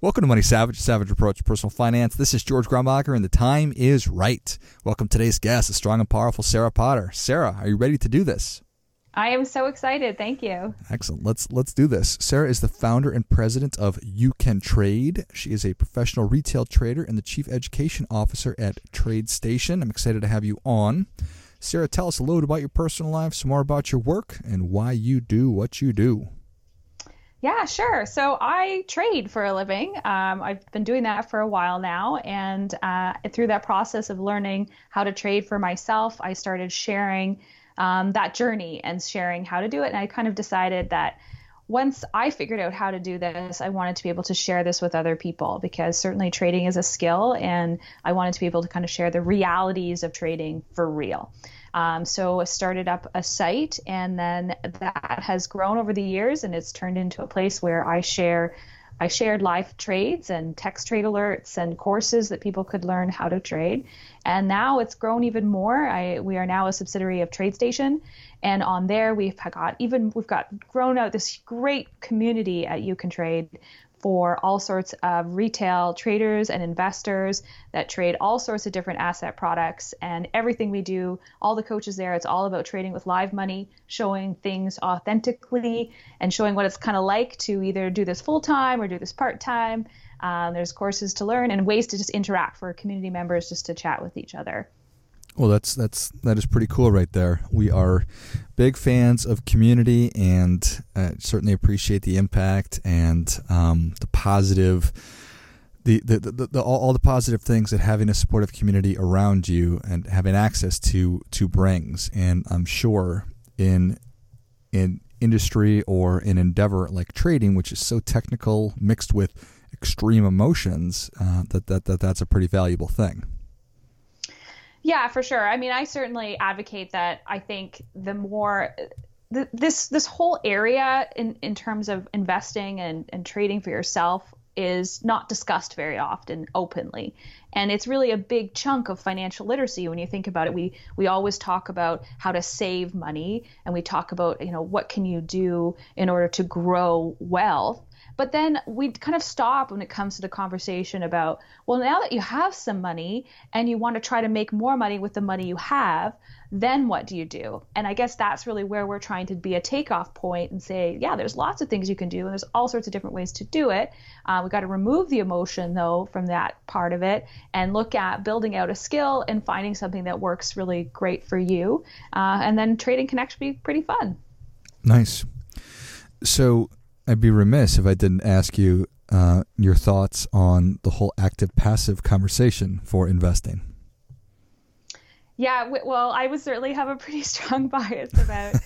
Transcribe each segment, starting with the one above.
Welcome to Money Savage, Savage Approach to Personal Finance. This is George Grumbacher, and the time is right. Welcome to today's guest, the strong and powerful Sarah Potter. Sarah, are you ready to do this? I am so excited. Thank you. Excellent. Let's let's do this. Sarah is the founder and president of You Can Trade. She is a professional retail trader and the chief education officer at TradeStation. I'm excited to have you on. Sarah, tell us a little bit about your personal life, some more about your work, and why you do what you do. Yeah, sure. So I trade for a living. Um, I've been doing that for a while now. And uh, through that process of learning how to trade for myself, I started sharing um, that journey and sharing how to do it. And I kind of decided that once I figured out how to do this, I wanted to be able to share this with other people because certainly trading is a skill, and I wanted to be able to kind of share the realities of trading for real. Um, so I started up a site, and then that has grown over the years, and it's turned into a place where I share I shared live trades and text trade alerts and courses that people could learn how to trade. And now it's grown even more. I, we are now a subsidiary of TradeStation, and on there we've got even we've got grown out this great community at You Can Trade for all sorts of retail traders and investors that trade all sorts of different asset products. And everything we do all the coaches there it's all about trading with live money showing things authentically and showing what it's kind of like to either do this full time or do this part time um, there's courses to learn and ways to just interact for community members just to chat with each other well, that's that's that is pretty cool right there. We are big fans of community, and uh, certainly appreciate the impact and um, the positive, the the, the, the all, all, the positive things that having a supportive community around you and having access to to brings. And I'm sure in in industry or in endeavor like trading, which is so technical, mixed with extreme emotions, uh, that, that that that's a pretty valuable thing. Yeah, for sure. I mean, I certainly advocate that. I think the more th- this this whole area in in terms of investing and and trading for yourself is not discussed very often openly and it's really a big chunk of financial literacy when you think about it we we always talk about how to save money and we talk about you know what can you do in order to grow wealth but then we kind of stop when it comes to the conversation about, well, now that you have some money and you want to try to make more money with the money you have, then what do you do? And I guess that's really where we're trying to be a takeoff point and say, yeah, there's lots of things you can do, and there's all sorts of different ways to do it. Uh, we've got to remove the emotion, though, from that part of it and look at building out a skill and finding something that works really great for you. Uh, and then trading can actually be pretty fun. Nice. So, I'd be remiss if I didn't ask you uh, your thoughts on the whole active passive conversation for investing. Yeah, well, I would certainly have a pretty strong bias about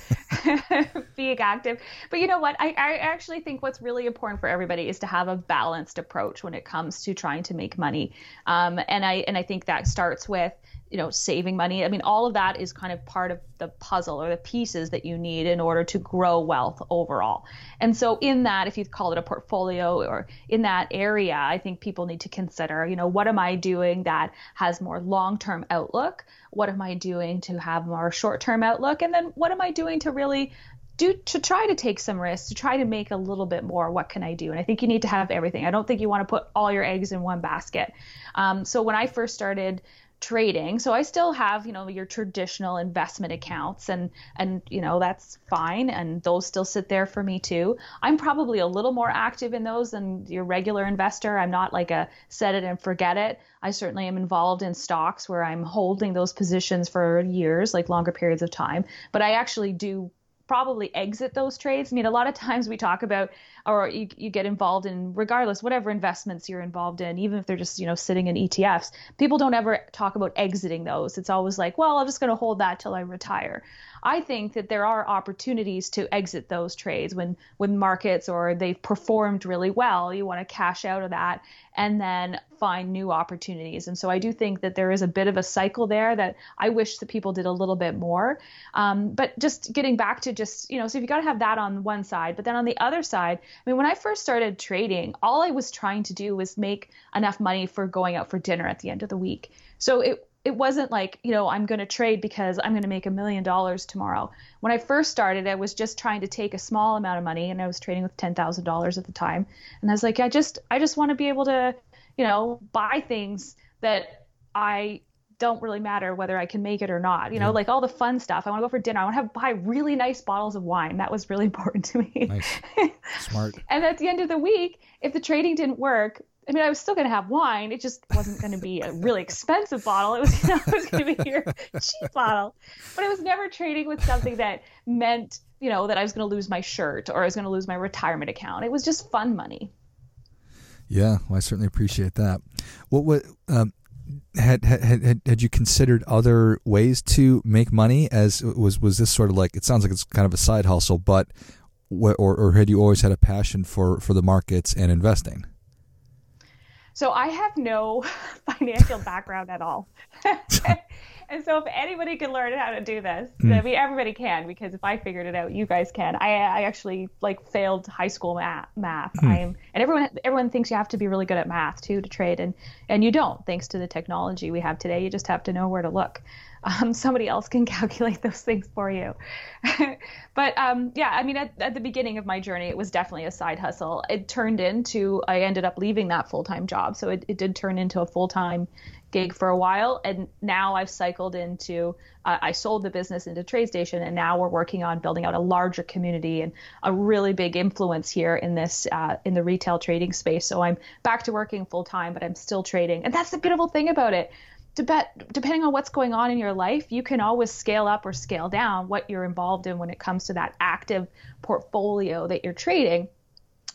being active. But you know what? I, I actually think what's really important for everybody is to have a balanced approach when it comes to trying to make money. Um, and I and I think that starts with you know saving money. I mean all of that is kind of part of the puzzle or the pieces that you need in order to grow wealth overall. And so in that if you call it a portfolio or in that area i think people need to consider you know what am i doing that has more long-term outlook? What am i doing to have more short-term outlook? And then what am i doing to really do to try to take some risks to try to make a little bit more? What can i do? And i think you need to have everything. I don't think you want to put all your eggs in one basket. Um, so when i first started trading. So I still have, you know, your traditional investment accounts and and you know, that's fine and those still sit there for me too. I'm probably a little more active in those than your regular investor. I'm not like a set it and forget it. I certainly am involved in stocks where I'm holding those positions for years, like longer periods of time, but I actually do probably exit those trades. I mean, a lot of times we talk about, or you, you get involved in, regardless, whatever investments you're involved in, even if they're just, you know, sitting in ETFs, people don't ever talk about exiting those. It's always like, well, I'm just going to hold that till I retire. I think that there are opportunities to exit those trades when when markets or they've performed really well. You want to cash out of that and then find new opportunities. And so I do think that there is a bit of a cycle there that I wish that people did a little bit more. Um, but just getting back to just, you know, so you got to have that on one side, but then on the other side, I mean, when I first started trading, all I was trying to do was make enough money for going out for dinner at the end of the week. So it, it wasn't like, you know, I'm going to trade because I'm going to make a million dollars tomorrow. When I first started, I was just trying to take a small amount of money and I was trading with $10,000 at the time. And I was like, I just, I just want to be able to, you know, buy things that I don't really matter whether I can make it or not. You know, yeah. like all the fun stuff. I want to go for dinner. I want to have buy really nice bottles of wine. That was really important to me. Nice. Smart. and at the end of the week, if the trading didn't work, I mean, I was still going to have wine. It just wasn't going to be a really expensive bottle. It was, you know, was going to be your cheap bottle. But I was never trading with something that meant, you know, that I was going to lose my shirt or I was going to lose my retirement account. It was just fun money. Yeah, well, I certainly appreciate that. What what um, had, had had had you considered other ways to make money? As was was this sort of like it sounds like it's kind of a side hustle, but or or had you always had a passion for for the markets and investing? So I have no financial background at all. and so if anybody can learn how to do this, mm. I mean everybody can because if I figured it out, you guys can. I, I actually like failed high school math. math. Mm. I'm and everyone everyone thinks you have to be really good at math too to trade and and you don't thanks to the technology we have today. You just have to know where to look um, somebody else can calculate those things for you. but um, yeah, I mean, at, at, the beginning of my journey, it was definitely a side hustle. It turned into, I ended up leaving that full time job. So it, it did turn into a full time gig for a while. And now I've cycled into, uh, I sold the business into TradeStation, and now we're working on building out a larger community and a really big influence here in this, uh, in the retail trading space. So I'm back to working full time, but I'm still trading. And that's the beautiful thing about it depending on what's going on in your life, you can always scale up or scale down what you're involved in when it comes to that active portfolio that you're trading.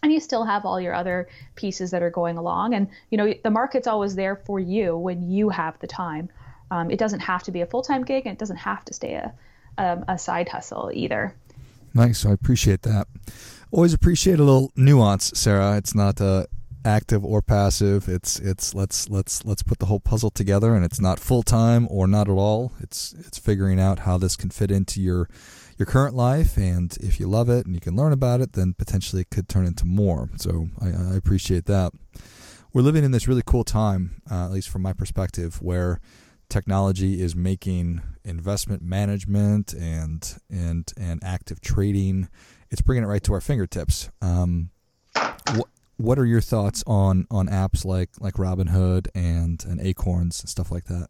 And you still have all your other pieces that are going along. And, you know, the market's always there for you when you have the time. Um, it doesn't have to be a full time gig and it doesn't have to stay a, um, a side hustle either. Nice. I appreciate that. Always appreciate a little nuance, Sarah. It's not a active or passive. It's it's let's let's let's put the whole puzzle together, and it's not full time or not at all. It's it's figuring out how this can fit into your your current life, and if you love it and you can learn about it, then potentially it could turn into more. So I, I appreciate that. We're living in this really cool time, uh, at least from my perspective, where technology is making investment management and and and active trading. It's bringing it right to our fingertips. Um, what are your thoughts on on apps like like Robinhood and and Acorns and stuff like that?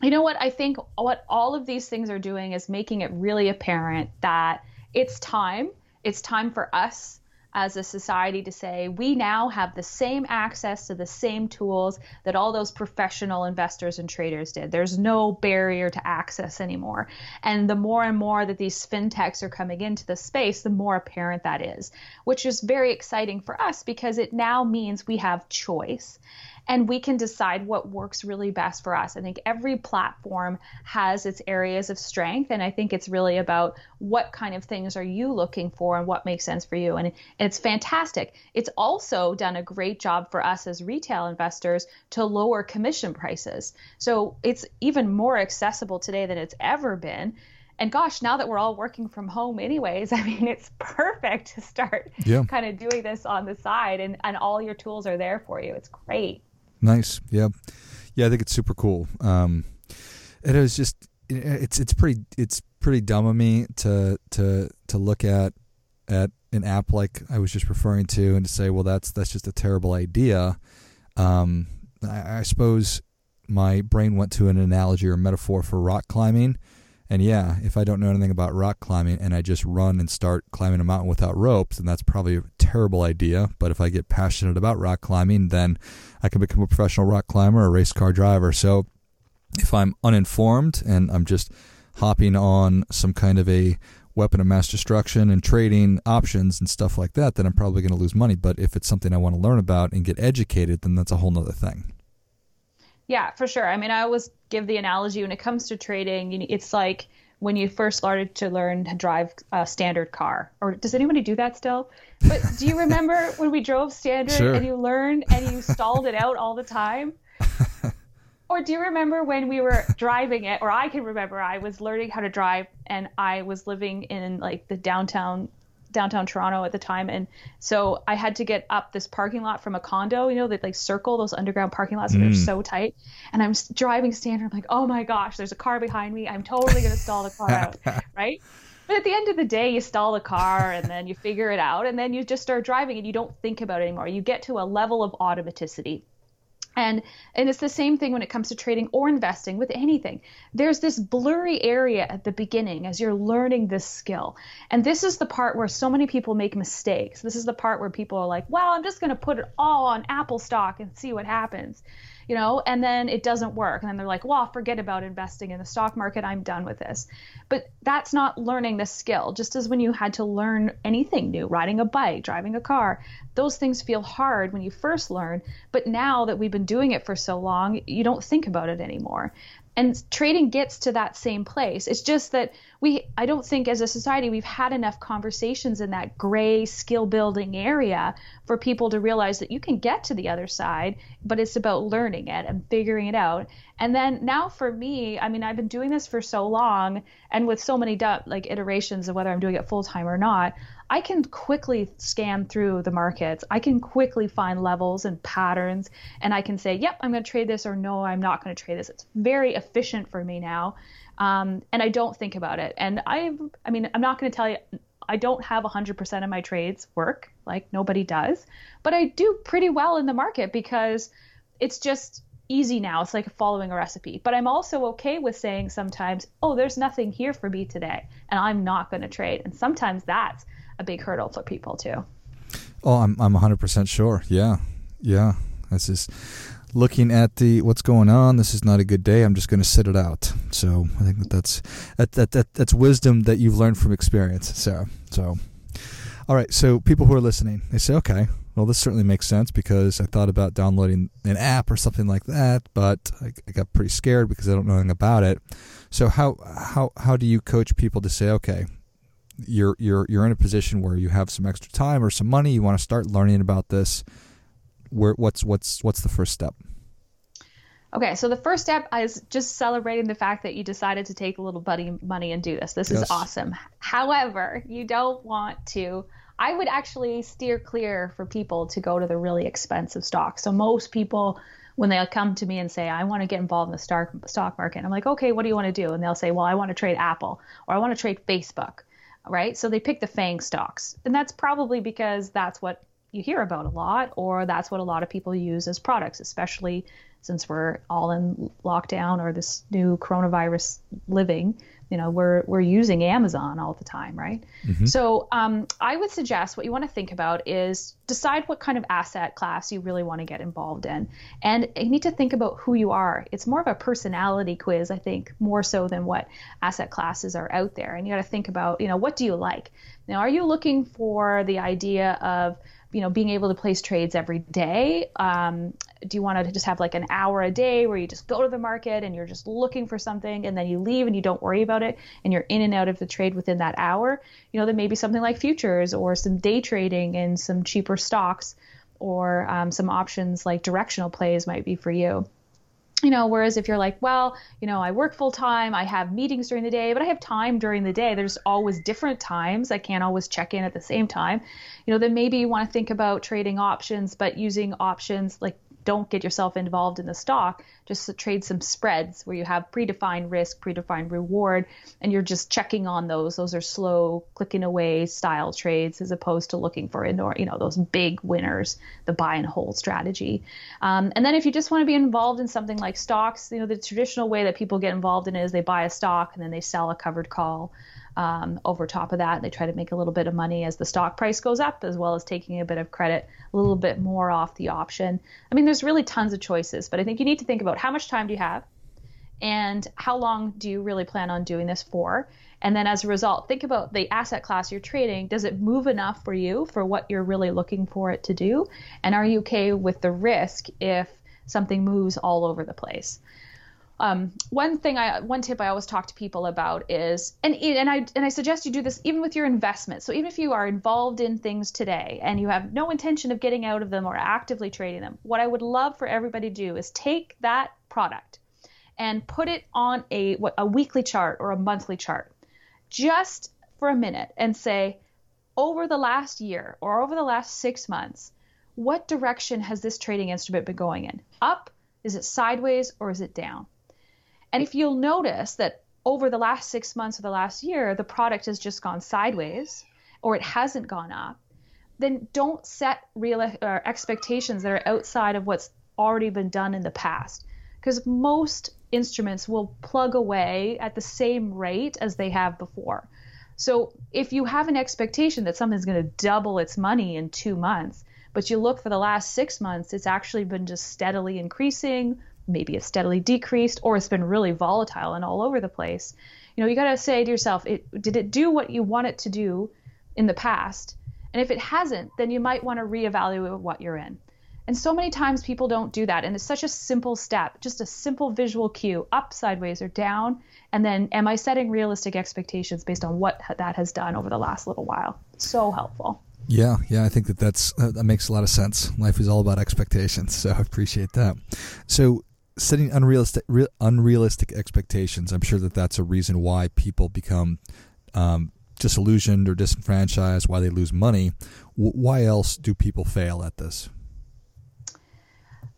You know what? I think what all of these things are doing is making it really apparent that it's time. It's time for us as a society to say we now have the same access to the same tools that all those professional investors and traders did. There's no barrier to access anymore. And the more and more that these fintechs are coming into the space, the more apparent that is, which is very exciting for us because it now means we have choice and we can decide what works really best for us. I think every platform has its areas of strength, and I think it's really about what kind of things are you looking for and what makes sense for you. And it's fantastic. It's also done a great job for us as retail investors to lower commission prices. So it's even more accessible today than it's ever been. And gosh, now that we're all working from home anyways, I mean, it's perfect to start yeah. kind of doing this on the side and, and all your tools are there for you. It's great. Nice. Yeah. Yeah, I think it's super cool. Um, it is just it's it's pretty it's pretty dumb of me to to to look at at an app like I was just referring to and to say, well, that's that's just a terrible idea. Um, I, I suppose my brain went to an analogy or metaphor for rock climbing and yeah, if I don't know anything about rock climbing and I just run and start climbing a mountain without ropes, then that's probably terrible idea. But if I get passionate about rock climbing, then I can become a professional rock climber or race car driver. So if I'm uninformed and I'm just hopping on some kind of a weapon of mass destruction and trading options and stuff like that, then I'm probably going to lose money. But if it's something I want to learn about and get educated, then that's a whole nother thing. Yeah, for sure. I mean, I always give the analogy when it comes to trading, it's like when you first started to learn to drive a standard car. Or does anybody do that still? But do you remember when we drove standard sure. and you learned and you stalled it out all the time? or do you remember when we were driving it or I can remember I was learning how to drive and I was living in like the downtown downtown Toronto at the time, and so I had to get up this parking lot from a condo. You know, they like circle those underground parking lots that mm. are so tight. And I'm driving standard. I'm like, oh my gosh, there's a car behind me. I'm totally gonna stall the car out, right? But at the end of the day, you stall the car and then you figure it out, and then you just start driving and you don't think about it anymore. You get to a level of automaticity and and it's the same thing when it comes to trading or investing with anything. There's this blurry area at the beginning as you're learning this skill. And this is the part where so many people make mistakes. This is the part where people are like, "Well, I'm just going to put it all on Apple stock and see what happens." You know, and then it doesn't work. And then they're like, well, forget about investing in the stock market. I'm done with this. But that's not learning the skill. Just as when you had to learn anything new, riding a bike, driving a car, those things feel hard when you first learn. But now that we've been doing it for so long, you don't think about it anymore and trading gets to that same place it's just that we i don't think as a society we've had enough conversations in that gray skill building area for people to realize that you can get to the other side but it's about learning it and figuring it out and then now for me i mean i've been doing this for so long and with so many like iterations of whether i'm doing it full time or not I can quickly scan through the markets. I can quickly find levels and patterns, and I can say, yep, I'm going to trade this, or no, I'm not going to trade this. It's very efficient for me now, um, and I don't think about it. And I, I mean, I'm not going to tell you. I don't have 100% of my trades work, like nobody does, but I do pretty well in the market because it's just easy now. It's like following a recipe. But I'm also okay with saying sometimes, oh, there's nothing here for me today, and I'm not going to trade. And sometimes that's a big hurdle for people too. Oh, I'm I'm 100% sure. Yeah. Yeah. That's is looking at the what's going on. This is not a good day. I'm just going to sit it out. So, I think that that's that, that, that that's wisdom that you've learned from experience. So, so all right, so people who are listening, they say, "Okay, well, this certainly makes sense because I thought about downloading an app or something like that, but I, I got pretty scared because I don't know anything about it." So, how how how do you coach people to say, "Okay, you're you're you're in a position where you have some extra time or some money, you want to start learning about this. Where what's what's what's the first step? Okay, so the first step is just celebrating the fact that you decided to take a little buddy money and do this. This yes. is awesome. However, you don't want to. I would actually steer clear for people to go to the really expensive stocks. So most people, when they come to me and say, "I want to get involved in the stock stock market," I'm like, "Okay, what do you want to do?" And they'll say, "Well, I want to trade Apple or I want to trade Facebook." right? So they pick the FANG stocks. And that's probably because that's what you hear about a lot, or that's what a lot of people use as products, especially since we're all in lockdown or this new coronavirus living you know we're we're using Amazon all the time, right? Mm-hmm. So um, I would suggest what you want to think about is decide what kind of asset class you really want to get involved in, and you need to think about who you are. It's more of a personality quiz, I think, more so than what asset classes are out there. And you got to think about, you know, what do you like? Now, are you looking for the idea of you know being able to place trades every day. Um, do you want to just have like an hour a day where you just go to the market and you're just looking for something and then you leave and you don't worry about it and you're in and out of the trade within that hour? You know then maybe something like futures or some day trading and some cheaper stocks or um, some options like directional plays might be for you you know whereas if you're like well you know i work full time i have meetings during the day but i have time during the day there's always different times i can't always check in at the same time you know then maybe you want to think about trading options but using options like don't get yourself involved in the stock, just trade some spreads where you have predefined risk, predefined reward, and you're just checking on those. Those are slow, clicking away style trades as opposed to looking for you know those big winners, the buy and hold strategy. Um, and then if you just want to be involved in something like stocks, you know the traditional way that people get involved in is they buy a stock and then they sell a covered call. Um, over top of that, they try to make a little bit of money as the stock price goes up, as well as taking a bit of credit, a little bit more off the option. I mean, there's really tons of choices, but I think you need to think about how much time do you have and how long do you really plan on doing this for? And then as a result, think about the asset class you're trading. Does it move enough for you for what you're really looking for it to do? And are you okay with the risk if something moves all over the place. Um, one thing I one tip I always talk to people about is and and I and I suggest you do this even with your investments. So even if you are involved in things today and you have no intention of getting out of them or actively trading them, what I would love for everybody to do is take that product and put it on a a weekly chart or a monthly chart just for a minute and say over the last year or over the last 6 months, what direction has this trading instrument been going in? Up? Is it sideways or is it down? And if you'll notice that over the last six months or the last year, the product has just gone sideways or it hasn't gone up, then don't set real uh, expectations that are outside of what's already been done in the past. Because most instruments will plug away at the same rate as they have before. So if you have an expectation that something's going to double its money in two months, but you look for the last six months, it's actually been just steadily increasing maybe it's steadily decreased or it's been really volatile and all over the place. You know, you got to say to yourself, it, did it do what you want it to do in the past? And if it hasn't, then you might want to reevaluate what you're in. And so many times people don't do that. And it's such a simple step, just a simple visual cue up, sideways, or down. And then, am I setting realistic expectations based on what that has done over the last little while? So helpful. Yeah, yeah, I think that that's uh, that makes a lot of sense. Life is all about expectations, so I appreciate that. So, setting unrealistic re, unrealistic expectations. I'm sure that that's a reason why people become um, disillusioned or disenfranchised, why they lose money. W- why else do people fail at this?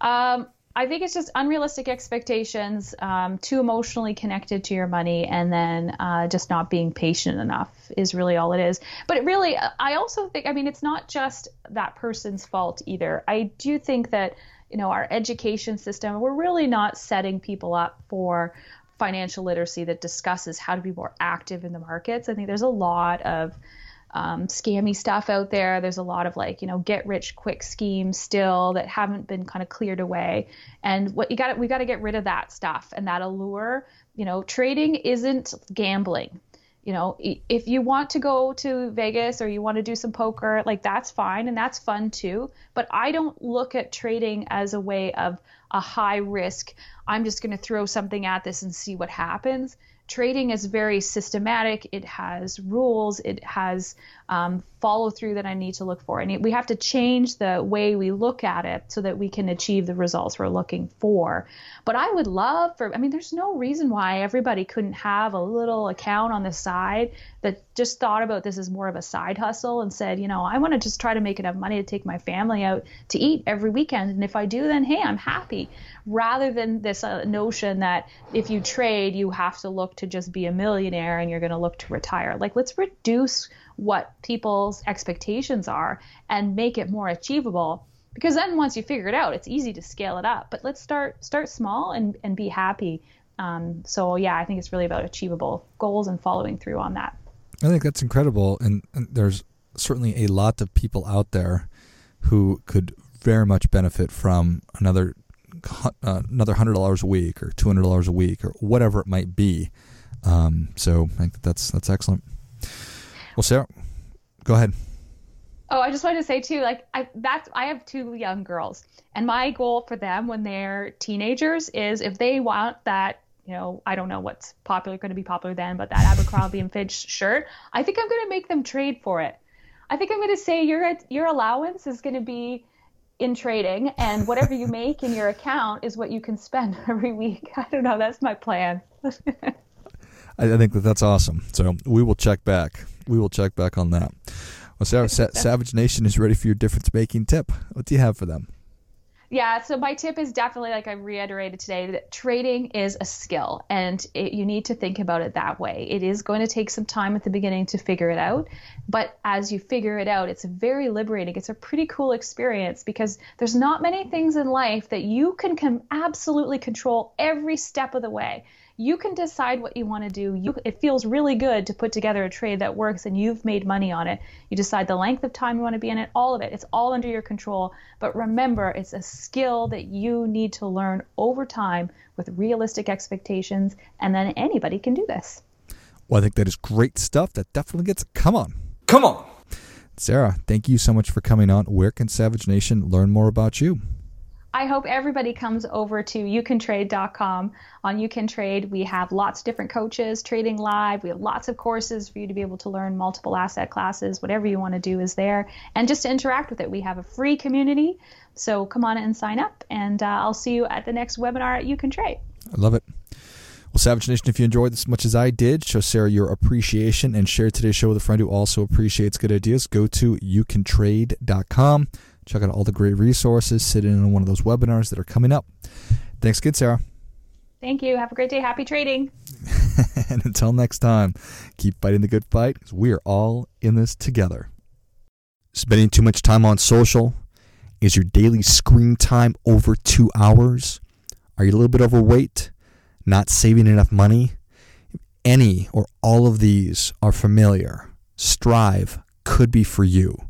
Um, I think it's just unrealistic expectations, um, too emotionally connected to your money, and then uh, just not being patient enough is really all it is. But it really, I also think, I mean, it's not just that person's fault either. I do think that you know our education system we're really not setting people up for financial literacy that discusses how to be more active in the markets. I think there's a lot of um, scammy stuff out there. There's a lot of like you know get rich quick schemes still that haven't been kind of cleared away. And what you got we got to get rid of that stuff and that allure. You know trading isn't gambling you know, if you want to go to Vegas or you want to do some poker, like that's fine and that's fun too. But I don't look at trading as a way of a high risk, I'm just going to throw something at this and see what happens trading is very systematic. It has rules. It has um, follow through that I need to look for. And we have to change the way we look at it so that we can achieve the results we're looking for. But I would love for, I mean, there's no reason why everybody couldn't have a little account on the side that just thought about this as more of a side hustle and said, you know, I want to just try to make enough money to take my family out to eat every weekend. And if I do, then hey, I'm happy. Rather than this uh, notion that if you trade, you have to look to just be a millionaire and you're going to look to retire. Like, let's reduce what people's expectations are and make it more achievable because then once you figure it out it's easy to scale it up. But let's start start small and, and be happy. Um, so yeah i think it's really about achievable goals and following through on that. I think that's incredible and, and there's certainly a lot of people out there who could very much benefit from another uh, another hundred dollars a week or two hundred dollars a week or whatever it might be um, so I think that's that's excellent. Well, Sarah, go ahead. Oh, I just wanted to say too, like I that's I have two young girls, and my goal for them when they're teenagers is if they want that, you know, I don't know what's popular going to be popular then, but that Abercrombie and Fitch shirt, I think I'm going to make them trade for it. I think I'm going to say your your allowance is going to be in trading, and whatever you make in your account is what you can spend every week. I don't know. That's my plan. I, I think that that's awesome. So we will check back. We will check back on that. Well, Sarah, Sa- Savage Nation is ready for your difference making tip. What do you have for them? Yeah, so my tip is definitely, like I reiterated today, that trading is a skill and it, you need to think about it that way. It is going to take some time at the beginning to figure it out, but as you figure it out, it's very liberating. It's a pretty cool experience because there's not many things in life that you can, can absolutely control every step of the way you can decide what you want to do. You, it feels really good to put together a trade that works and you've made money on it. You decide the length of time you want to be in it, all of it. It's all under your control. But remember, it's a skill that you need to learn over time with realistic expectations, and then anybody can do this. Well, I think that is great stuff. That definitely gets come on. Come on. Sarah, thank you so much for coming on. Where can Savage Nation learn more about you? I hope everybody comes over to youcantrade.com. On You Can Trade, we have lots of different coaches trading live. We have lots of courses for you to be able to learn multiple asset classes. Whatever you want to do is there. And just to interact with it, we have a free community. So come on and sign up, and uh, I'll see you at the next webinar at You Can Trade. I love it. Well, Savage Nation, if you enjoyed this as much as I did, show Sarah your appreciation and share today's show with a friend who also appreciates good ideas. Go to youcantrade.com. Check out all the great resources. Sit in on one of those webinars that are coming up. Thanks again, Sarah. Thank you. Have a great day. Happy trading. and until next time, keep fighting the good fight because we are all in this together. Spending too much time on social? Is your daily screen time over two hours? Are you a little bit overweight? Not saving enough money? Any or all of these are familiar. Strive could be for you.